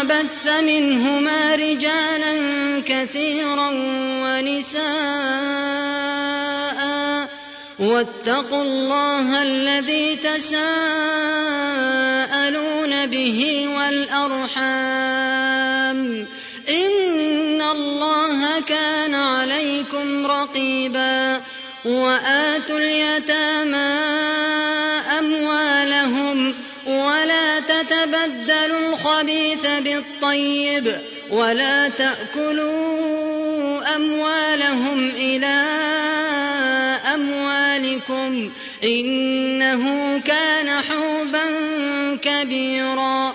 وبث منهما رجالا كثيرا ونساء. واتقوا الله الذي تساءلون به والأرحام. إن الله كان عليكم رقيبا. وآتوا اليتامى أموالهم ولا تتبدلوا الخبيث بالطيب ولا تأكلوا أموالهم إلى أموالكم إنه كان حوبا كبيرا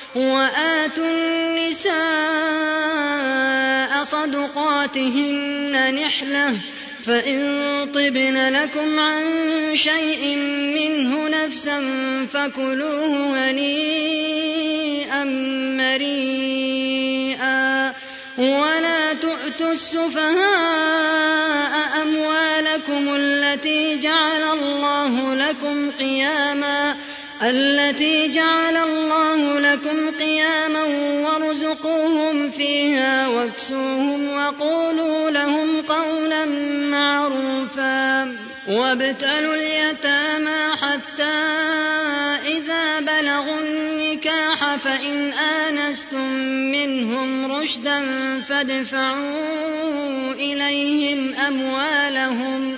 وآتوا النساء صدقاتهن نحلة فإن طبن لكم عن شيء منه نفسا فكلوه هنيئا مريئا. ولا تؤتوا السفهاء أموالكم التي جعل الله لكم قياما التي جعل الله لكم قياما وارزقوهم فيها واكسوهم وقولوا لهم قولا معروفا وابتلوا اليتامى حتى إذا بلغوا النكاح فإن آنستم منهم رشدا فادفعوا إليهم أموالهم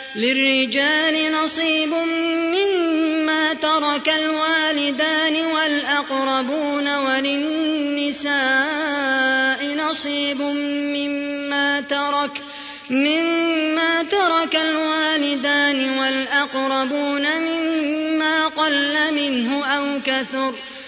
للرجال نصيب مما ترك الوالدان والأقربون وللنساء نصيب مما ترك مما ترك الوالدان والأقربون مما قل منه أو كثر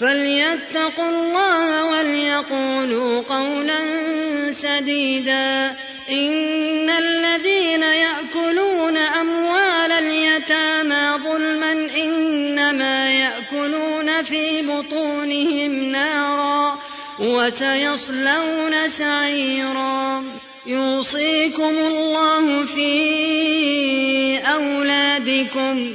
فليتقوا الله وليقولوا قولا سديدا إن الذين يأكلون أموال اليتامى ظلما إنما يأكلون في بطونهم نارا وسيصلون سعيرا يوصيكم الله في أولادكم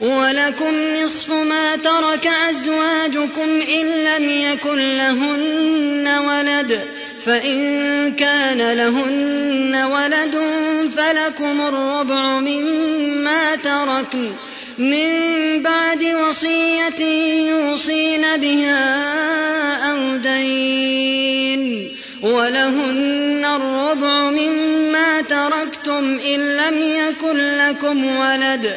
ولكم نصف ما ترك أزواجكم إن لم يكن لهن ولد فإن كان لهن ولد فلكم الربع مما تركن. من بعد وصية يوصين بها أو دين ولهن الربع مما تركتم إن لم يكن لكم ولد.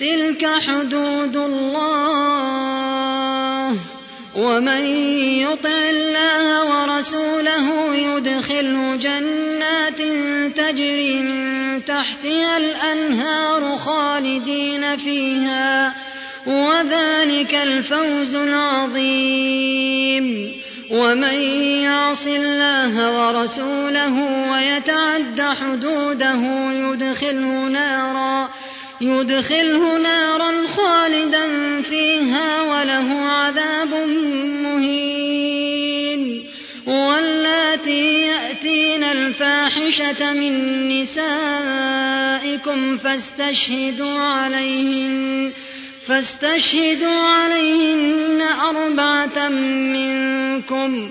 تلك حدود الله. ومن يطع الله ورسوله يدخله جنات تجري من تحتها الأنهار خالدين فيها. وذلك الفوز العظيم. ومن يعص الله ورسوله ويتعد حدوده يدخله نارا يدخله نارا خالدا فيها وله عذاب مهين. واللاتي يأتين الفاحشة من نسائكم فاستشهدوا عليهن فاستشهدوا عليهن أربعة منكم.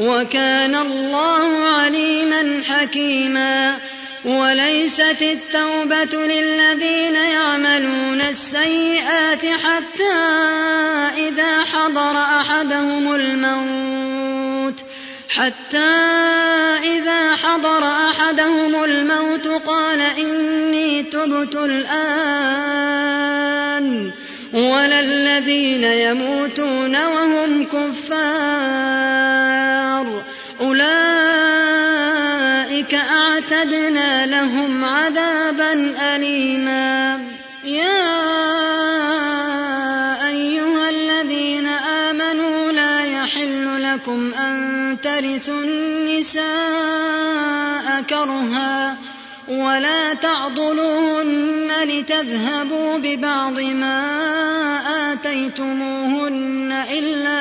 وكان الله عليما حكيما. وليست التوبة للذين يعملون السيئات حتى إذا حضر أحدهم الموت. حتى إذا حضر أحدهم الموت قال إني تبت الآن. ولا الذين يموتون وهم كفار. أولئك أعتدنا لهم عذابا أليما. يا أيها الذين آمنوا لا يحل لكم أن ترثوا النساء كرها ولا تعضلوهن لتذهبوا ببعض ما آتيتموهن إلا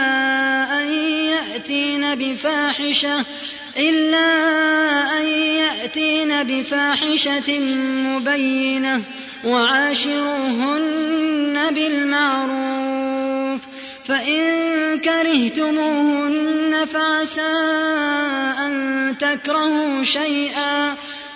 أن يأتين بفاحشة إلا أن يأتين بفاحشة مبينة وعاشروهن بالمعروف فإن كرهتموهن فعسى أن تكرهوا شيئا.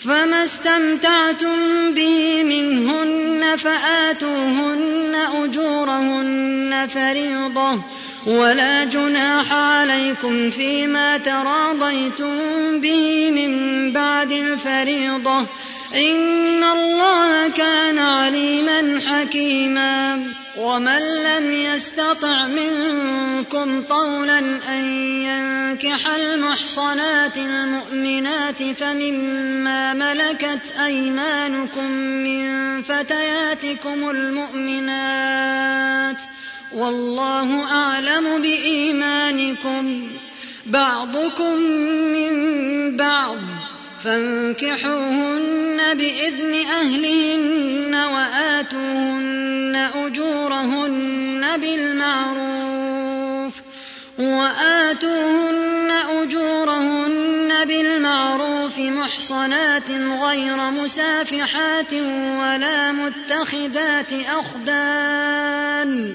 فما استمتعتم به منهن فآتوهن أجورهن فريضة ولا جناح عليكم فيما تراضيتم به من بعد الفريضة إن الله كان عليما حكيما. ومن لم يستطع منكم طولا أن ينكح المحصنات المؤمنات فمما ملكت أيمانكم من فتياتكم المؤمنات. والله أعلم بإيمانكم. بعضكم من بعض. فانكحوهن بإذن أهلهن وآتوهن أجورهن بالمعروف وآتوهن أجورهن بالمعروف محصنات غير مسافحات ولا متخذات أخدان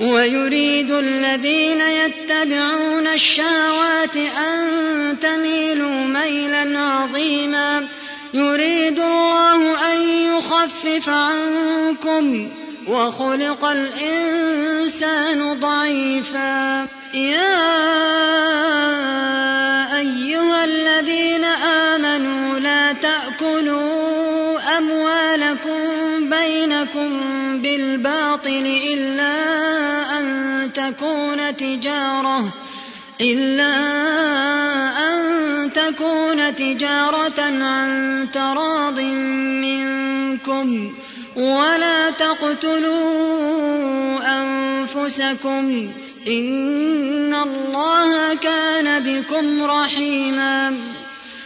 ويريد الذين يتبعون الشهوات أن تميلوا ميلا عظيما. يريد الله أن يخفف عنكم وخلق الإنسان ضعيفا. يا أيها الذين آمنوا لا تأكلوا أموالكم بينكم بالباطل إلا تكون تجارة إلا أن تكون تجارة عن تراض منكم. ولا تقتلوا أنفسكم. إن الله كان بكم رحيما.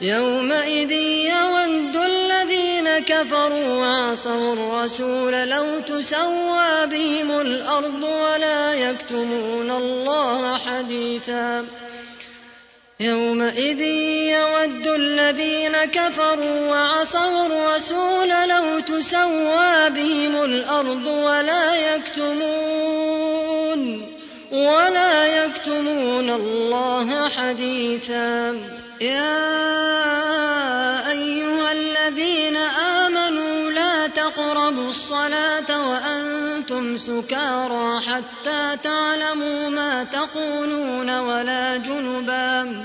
يومئذ يود الذين كفروا وعصوا الرسول لو تسوى بهم الأرض ولا يكتمون الله حديثا. يومئذ يود الذين كفروا وعصوا الرسول لو تسوى بهم الأرض ولا يكتمون ولا يكتمون الله حديثا. يا أيها الذين آمنوا لا تقربوا الصلاة وأنتم سكارى حتى تعلموا ما تقولون ولا جنبا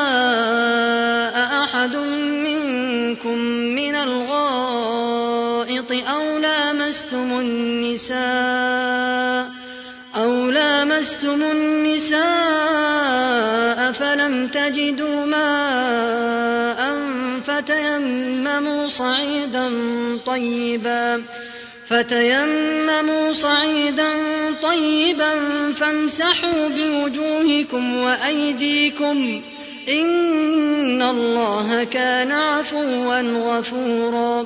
النساء أو لامستم النساء فلم تجدوا ماء فتيمموا صعيدا طيبا فتيمموا صعيدا طيبا فامسحوا بوجوهكم وأيديكم إن الله كان عفوا غفورا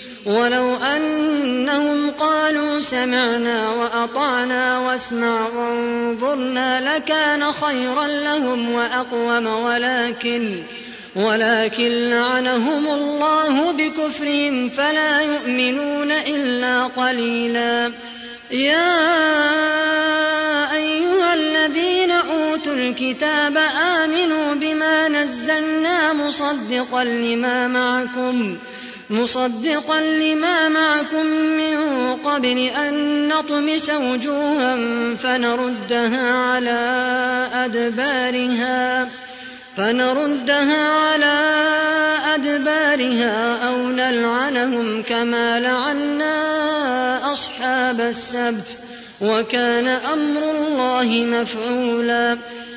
ولو أنهم قالوا سمعنا وأطعنا واسمع وانظرنا لكان خيرا لهم وأقوم ولكن ولكن لعنهم الله بكفرهم فلا يؤمنون إلا قليلا. يا أيها الذين أوتوا الكتاب آمنوا بما نزلنا مصدقا لما معكم ۖ. مصدقا لما معكم من قبل أن نطمس وجوها فنردها على أدبارها فنردها على أدبارها أو نلعنهم كما لعنا أصحاب السبت وكان أمر الله مفعولا.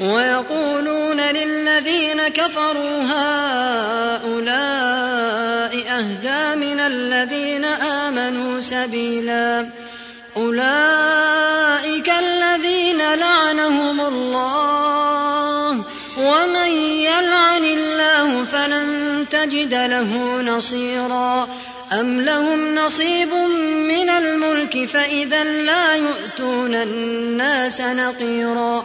ويقولون للذين كفروا هؤلاء أهدى من الذين آمنوا سبيلا. أولئك الذين لعنهم الله. ومن يلعن الله فلن تجد له نصيرا. أم لهم نصيب من الملك فإذا لا يؤتون الناس نقيرا.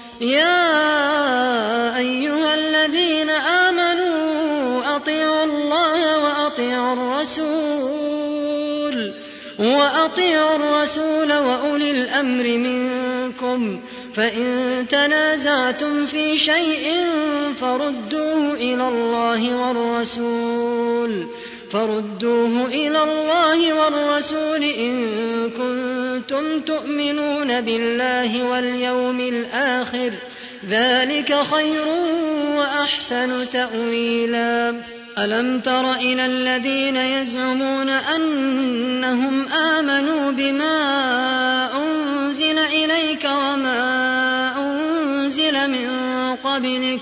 يا أيها الذين آمنوا أطيعوا الله وأطيعوا الرسول وأطيعوا الرسول وأولي الأمر منكم. فإن تنازعتم في شيء فردوه إلى الله والرسول. فردوه إلى الله والرسول إن كنتم تؤمنون بالله واليوم الآخر ذلك خير وأحسن تأويلا. ألم تر إلى الذين يزعمون أنهم آمنوا بما أنزل إليك وما أنزل من قبلك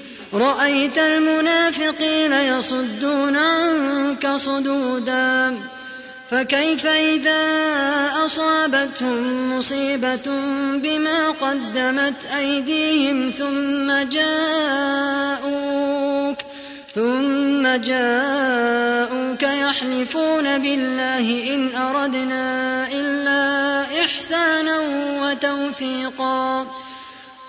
رأيت المنافقين يصدون عنك صدودا فكيف إذا أصابتهم مصيبة بما قدمت أيديهم ثم جاءوك ثم جاءوك يحلفون بالله إن أردنا إلا إحسانا وتوفيقا.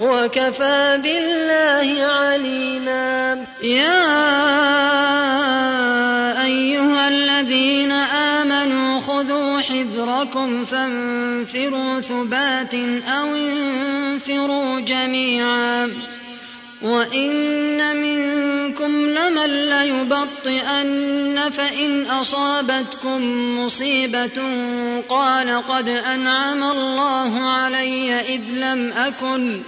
وكفى بالله عليما. يا أيها الذين آمنوا خذوا حذركم فانفروا ثبات أو انفروا جميعا. وإن منكم لمن ليبطئن فإن أصابتكم مصيبة قال قد أنعم الله علي إذ لم أكن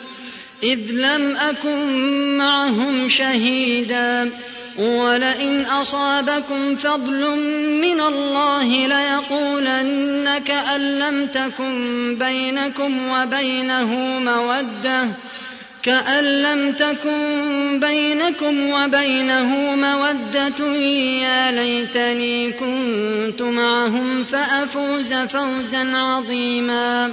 إذ لم أكن معهم شهيدا ولئن أصابكم فضل من الله ليقولن كأن لم تكن بينكم وبينه مودة كأن لم تكن بينكم وبينه مودة يا ليتني كنت معهم فأفوز فوزا عظيما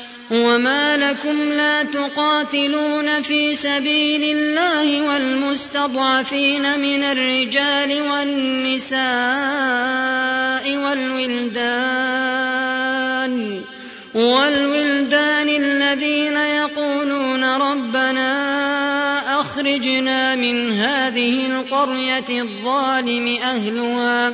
وما لكم لا تقاتلون في سبيل الله والمستضعفين من الرجال والنساء والولدان والولدان الذين يقولون ربنا أخرجنا من هذه القرية الظالم أهلها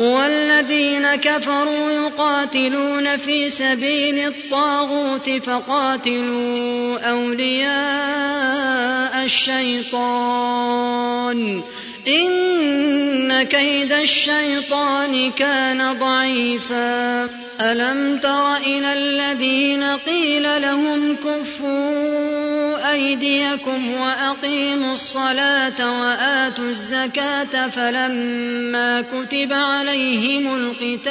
والذين كفروا يقاتلون في سبيل الطاغوت فقاتلوا أولياء الشيطان. إن كيد الشيطان كان ضعيفا. ألم تر إلى الذين قيل لهم كفوا أيديكم وأقيموا الصلاة وآتوا الزكاة فلما كتب عليهم القتال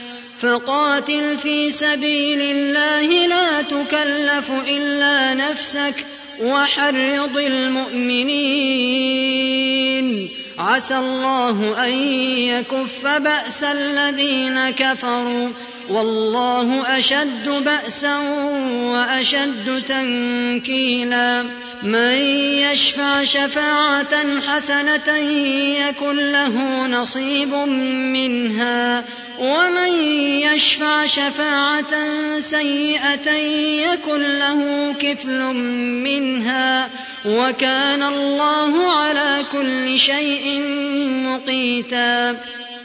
فقاتل في سبيل الله لا تكلف إلا نفسك وحرض المؤمنين. عسى الله أن يكف بأس الذين كفروا. والله أشد بأسا وأشد تنكيلا. من يشفع شفاعة حسنة يكن له نصيب منها. ومن يشفع شفاعة سيئة يكن له كفل منها. وكان الله على كل شيء مقيتا.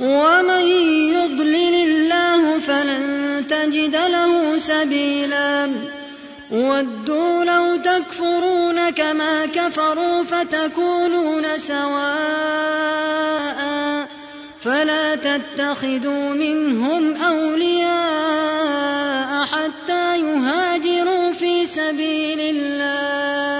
ومن يضلل الله فلن تجد له سبيلا. ودوا لو تكفرون كما كفروا فتكونون سواء. فلا تتخذوا منهم أولياء حتى يهاجروا في سبيل الله.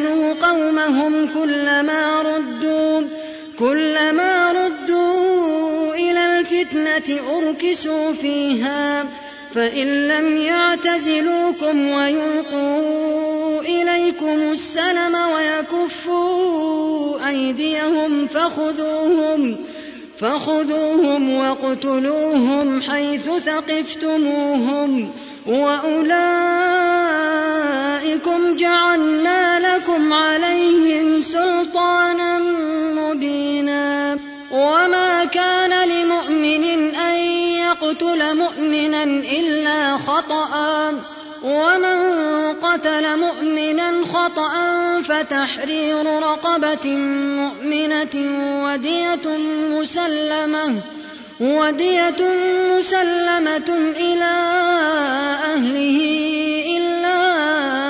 ويأمنوا قومهم كلما ردوا كلما ردوا إلى الفتنة أركسوا فيها فإن لم يعتزلوكم ويلقوا إليكم السلم ويكفوا أيديهم فخذوهم فخذوهم واقتلوهم حيث ثقفتموهم واولئكم جعلنا لكم عليهم سلطانا مبينا وما كان لمؤمن ان يقتل مؤمنا الا خطأ ومن قتل مؤمنا خطأ فتحرير رقبة مؤمنة ودية مسلمة ودية مسلمة إلى أهله إلا أن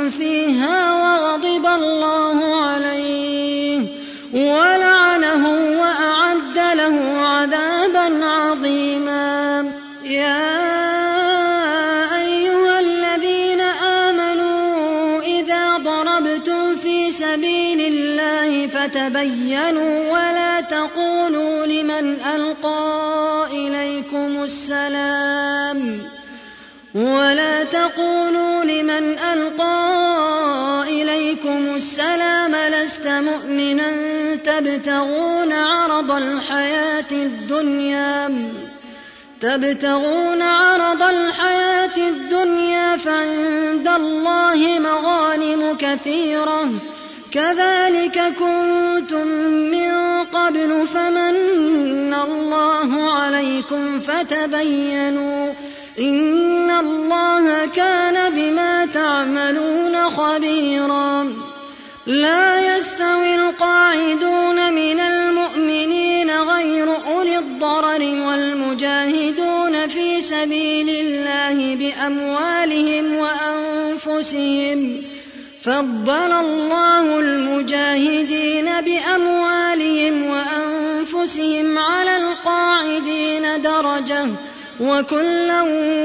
في سبيل الله فتبينوا ولا تقولوا لمن ألقى إليكم السلام ولا تقولوا لمن ألقى إليكم السلام لست مؤمنا تبتغون عرض الحياة الدنيا تبتغون عرض الحياة الدنيا فعند الله مغانم كثيرة. كذلك كنتم من قبل فمن الله عليكم فتبينوا إن الله كان بما تعملون خبيرا. لا يستوي القاعدون من المؤمنين غير أولي الضرر والمجاهدون في سبيل الله بأموالهم وأنفسهم. فضل الله المجاهدين بأموالهم وأنفسهم على القاعدين درجة. وكلا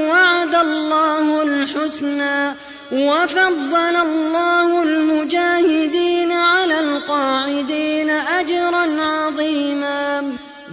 وعد الله الحسنى. وفضل الله المجاهدين على القاعدين أجرا عظيما.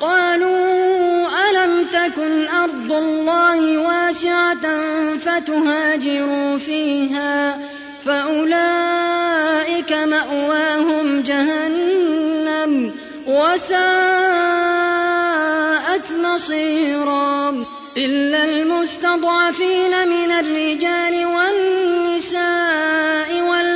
قالوا ألم تكن أرض الله واسعة فتهاجروا فيها فأولئك مأواهم جهنم وساءت مصيرا. إلا المستضعفين من الرجال والنساء والولدان لا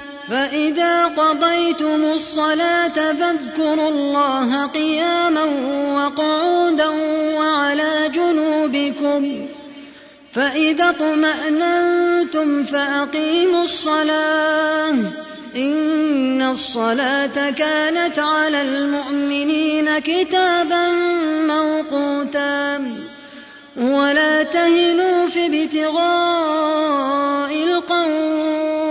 فإذا قضيتم الصلاة فاذكروا الله قياما وقعودا وعلى جنوبكم فإذا اطمأننتم فأقيموا الصلاة إن الصلاة كانت على المؤمنين كتابا موقوتا ولا تهنوا في ابتغاء القوم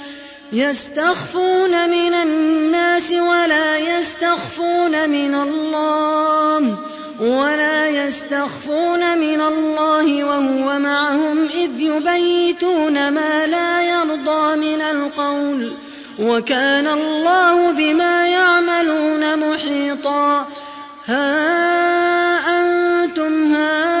يستخفون من الناس ولا يستخفون من الله ولا يستخفون من الله وهو معهم إذ يبيتون ما لا يرضى من القول وكان الله بما يعملون محيطا ها أنتم هؤلاء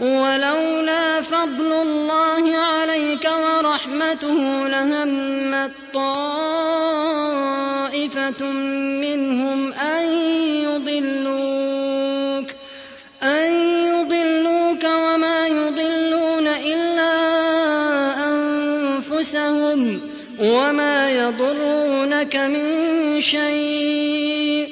ولولا فضل الله عليك ورحمته لهمت طائفة منهم أن يضلوك أن يضلوك وما يضلون إلا أنفسهم وما يضرونك من شيء.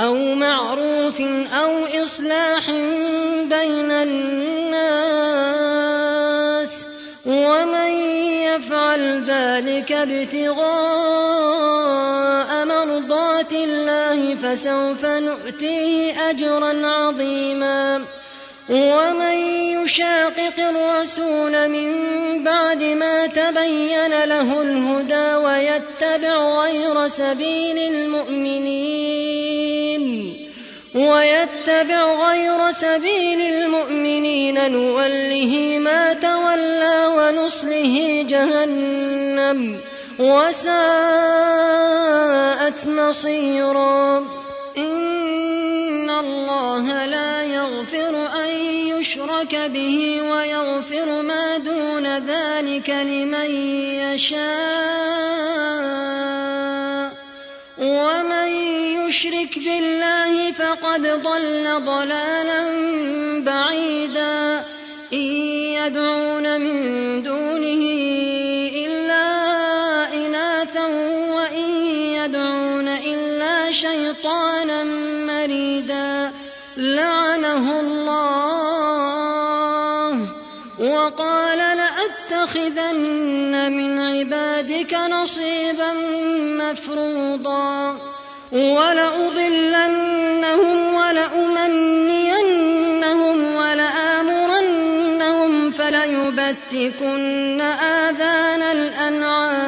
أو معروف أو إصلاح بين الناس ومن يفعل ذلك ابتغاء مرضات الله فسوف نؤتيه أجرا عظيما ومن يشاقق الرسول من بعد ما تبين له الهدى ويتبع غير سبيل المؤمنين ويتبع غير سبيل المؤمنين نوله ما تولى ونصله جهنم وساءت مصيرا إن الله لا يغفر أن يشرك به ويغفر ما دون ذلك لمن يشاء. ومن يشرك بالله فقد ضل ضلالا بعيدا. إن يدعون من دونه إلا إناثا وإن يدعون إلا شيطانا. لأتخذن من عبادك نصيبا مفروضا ولأضلنهم ولأمنينهم ولآمرنهم فليبتكن آذان الأنعام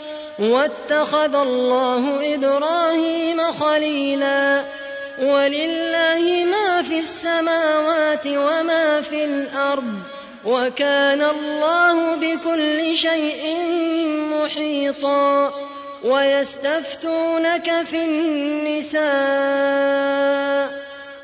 واتخذ الله إبراهيم خليلا. ولله ما في السماوات وما في الأرض وكان الله بكل شيء محيطا. ويستفتونك في النساء.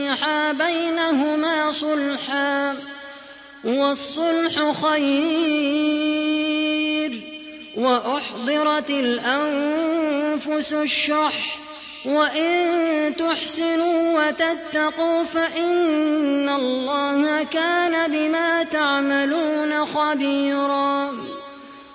يصلحا بينهما صلحا والصلح خير. وأحضرت الأنفس الشح وإن تحسنوا وتتقوا فإن الله كان بما تعملون خبيرا.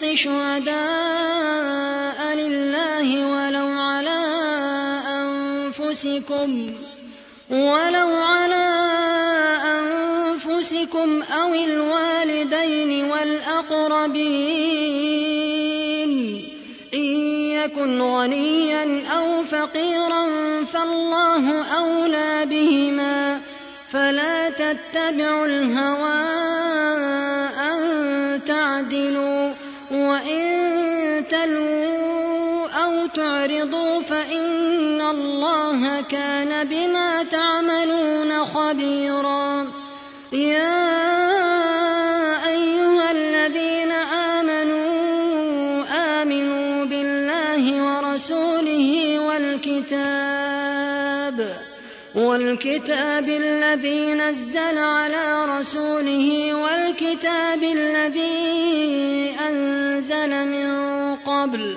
بالقسط شهداء لله ولو على أنفسكم ولو على أنفسكم أو الوالدين والأقربين إن يكن غنيا أو فقيرا فالله أولى بهما فلا تتبعوا الهوى أن تعدلوا الله كان بما تعملون خبيرا. يا أيها الذين آمنوا آمنوا بالله ورسوله والكتاب والكتاب الذي نزل على رسوله والكتاب الذي أنزل من قبل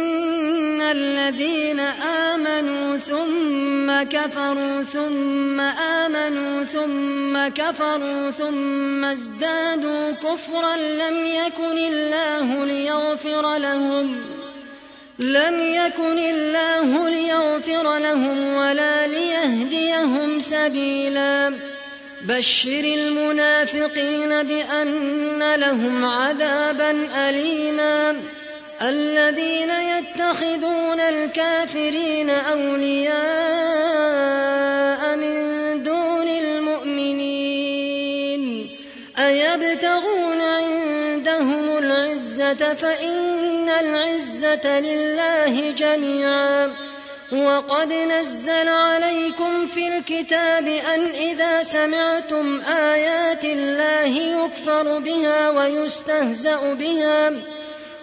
الذين آمنوا ثم كفروا ثم آمنوا ثم كفروا ثم ازدادوا كفرا لم يكن الله ليغفر لهم لم يكن الله ليغفر لهم ولا ليهديهم سبيلا. بشر المنافقين بأن لهم عذابا أليما. الذين يتخذون الكافرين أولياء من دون المؤمنين أيبتغون عندهم العزة فإن العزة لله جميعا وقد نزل عليكم في الكتاب أن إذا سمعتم آيات الله يكفر بها ويستهزأ بها ويستهزأ بها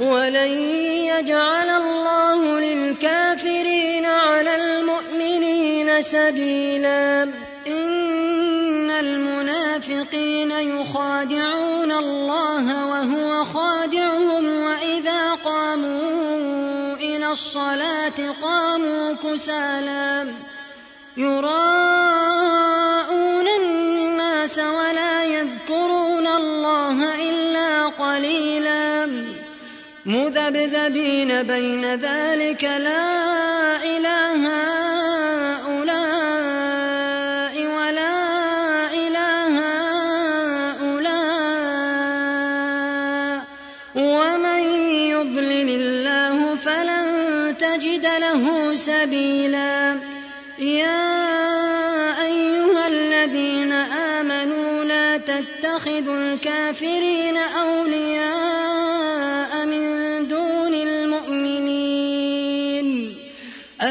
ولن يجعل الله للكافرين على المؤمنين سبيلا إن المنافقين يخادعون الله وهو خادعهم وإذا قاموا إلى الصلاة قاموا كسالى يراءون الناس ولا يذكرون الله إلا قليلا مذبذبين بين ذلك لا إله هؤلاء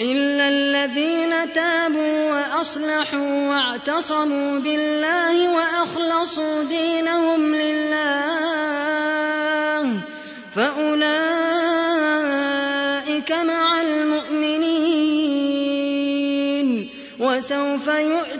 إلا الذين تابوا وأصلحوا واعتصموا بالله وأخلصوا دينهم لله فأولئك مع المؤمنين وسوف يؤتي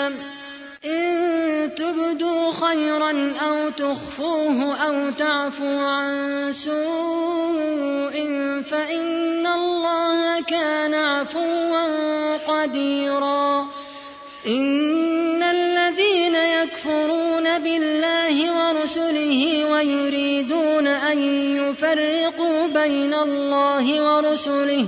تخفوه أو تعفوا عن سوء فإن الله كان عفوا قديرا. إن الذين يكفرون بالله ورسله ويريدون أن يفرقوا بين الله ورسله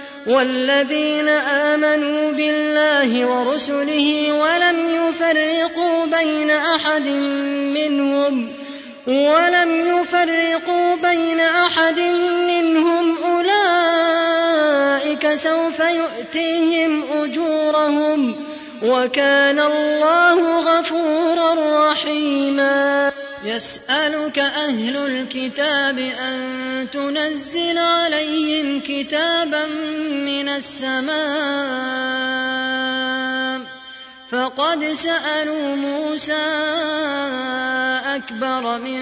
والذين آمنوا بالله ورسله ولم يفرقوا بين أحد منهم ولم يفرقوا بين أحد منهم أولئك سوف يؤتيهم أجورهم. وكان الله غفورا رحيما. يسألك أهل الكتاب أن تنزل عليهم كتابا من السماء. فقد سألوا موسى أكبر من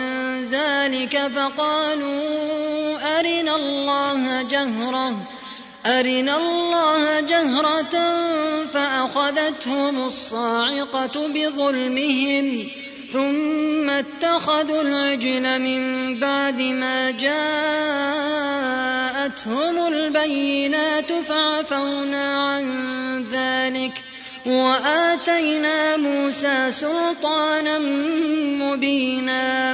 ذلك فقالوا أرنا الله جهرة. أرنا الله جهرة فأخذتهم الصاعقة بظلمهم ثم اتخذوا العجل من بعد ما جاءتهم البينات فعفونا عن ذلك وآتينا موسى سلطانا مبينا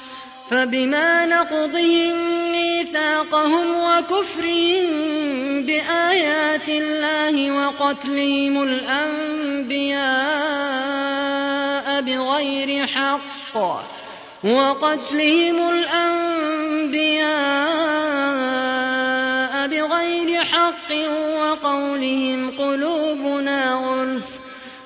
فبما نقضهم ميثاقهم وكفرهم بآيات الله وقتلهم الأنبياء بغير حق وقتلهم الأنبياء بغير حق وقولهم قلوبنا غلف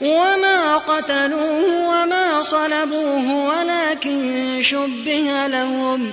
وما قتلوه وما صلبوه ولكن شبه لهم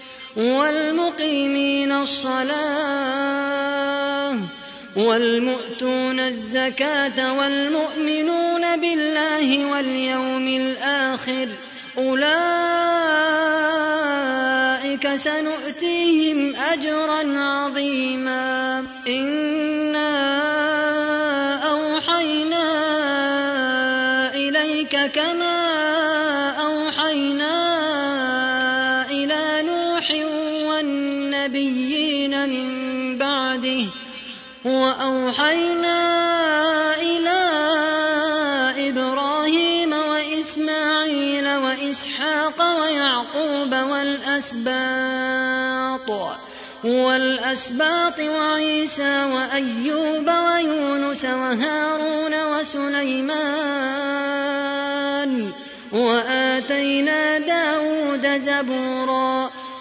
والمقيمين الصلاة والمؤتون الزكاة والمؤمنون بالله واليوم الآخر أولئك سنؤتيهم أجرا عظيما إنا أوحينا إليك كما وأوحينا إلى إبراهيم وإسماعيل وإسحاق ويعقوب والأسباط والأسباط وعيسى وأيوب ويونس وهارون وسليمان وآتينا داود زبورا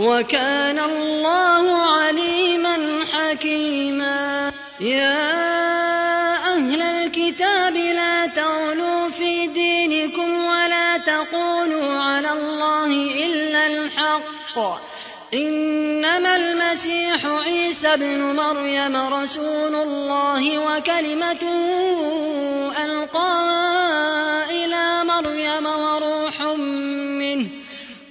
وكان الله عليما حكيما. يا أهل الكتاب لا تغلوا في دينكم ولا تقولوا على الله إلا الحق. إنما المسيح عيسى ابن مريم رسول الله وكلمته ألقاها إلى مريم وروح منه.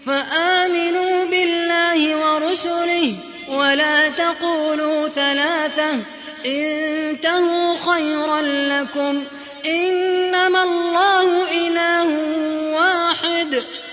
فآمنوا بالله ورسله ولا تقولوا ثلاثة انتهوا خيرا لكم إنما الله إله واحد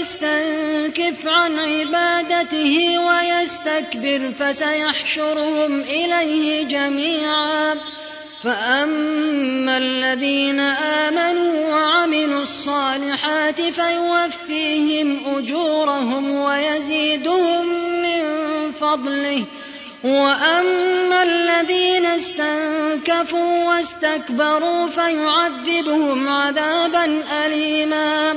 يستنكف عن عبادته ويستكبر فسيحشرهم إليه جميعا. فأما الذين آمنوا وعملوا الصالحات فيوفيهم أجورهم ويزيدهم من فضله. وأما الذين استنكفوا واستكبروا فيعذبهم عذابا أليما.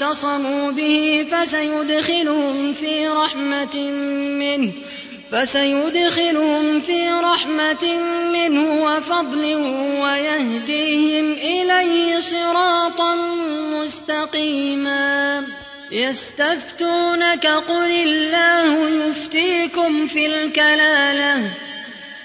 بالله واعتصموا به فسيدخلهم في رحمة منه فسيدخلهم في رحمة منه وفضل ويهديهم إليه صراطا مستقيما. يستفتونك قل الله يفتيكم في الكلالة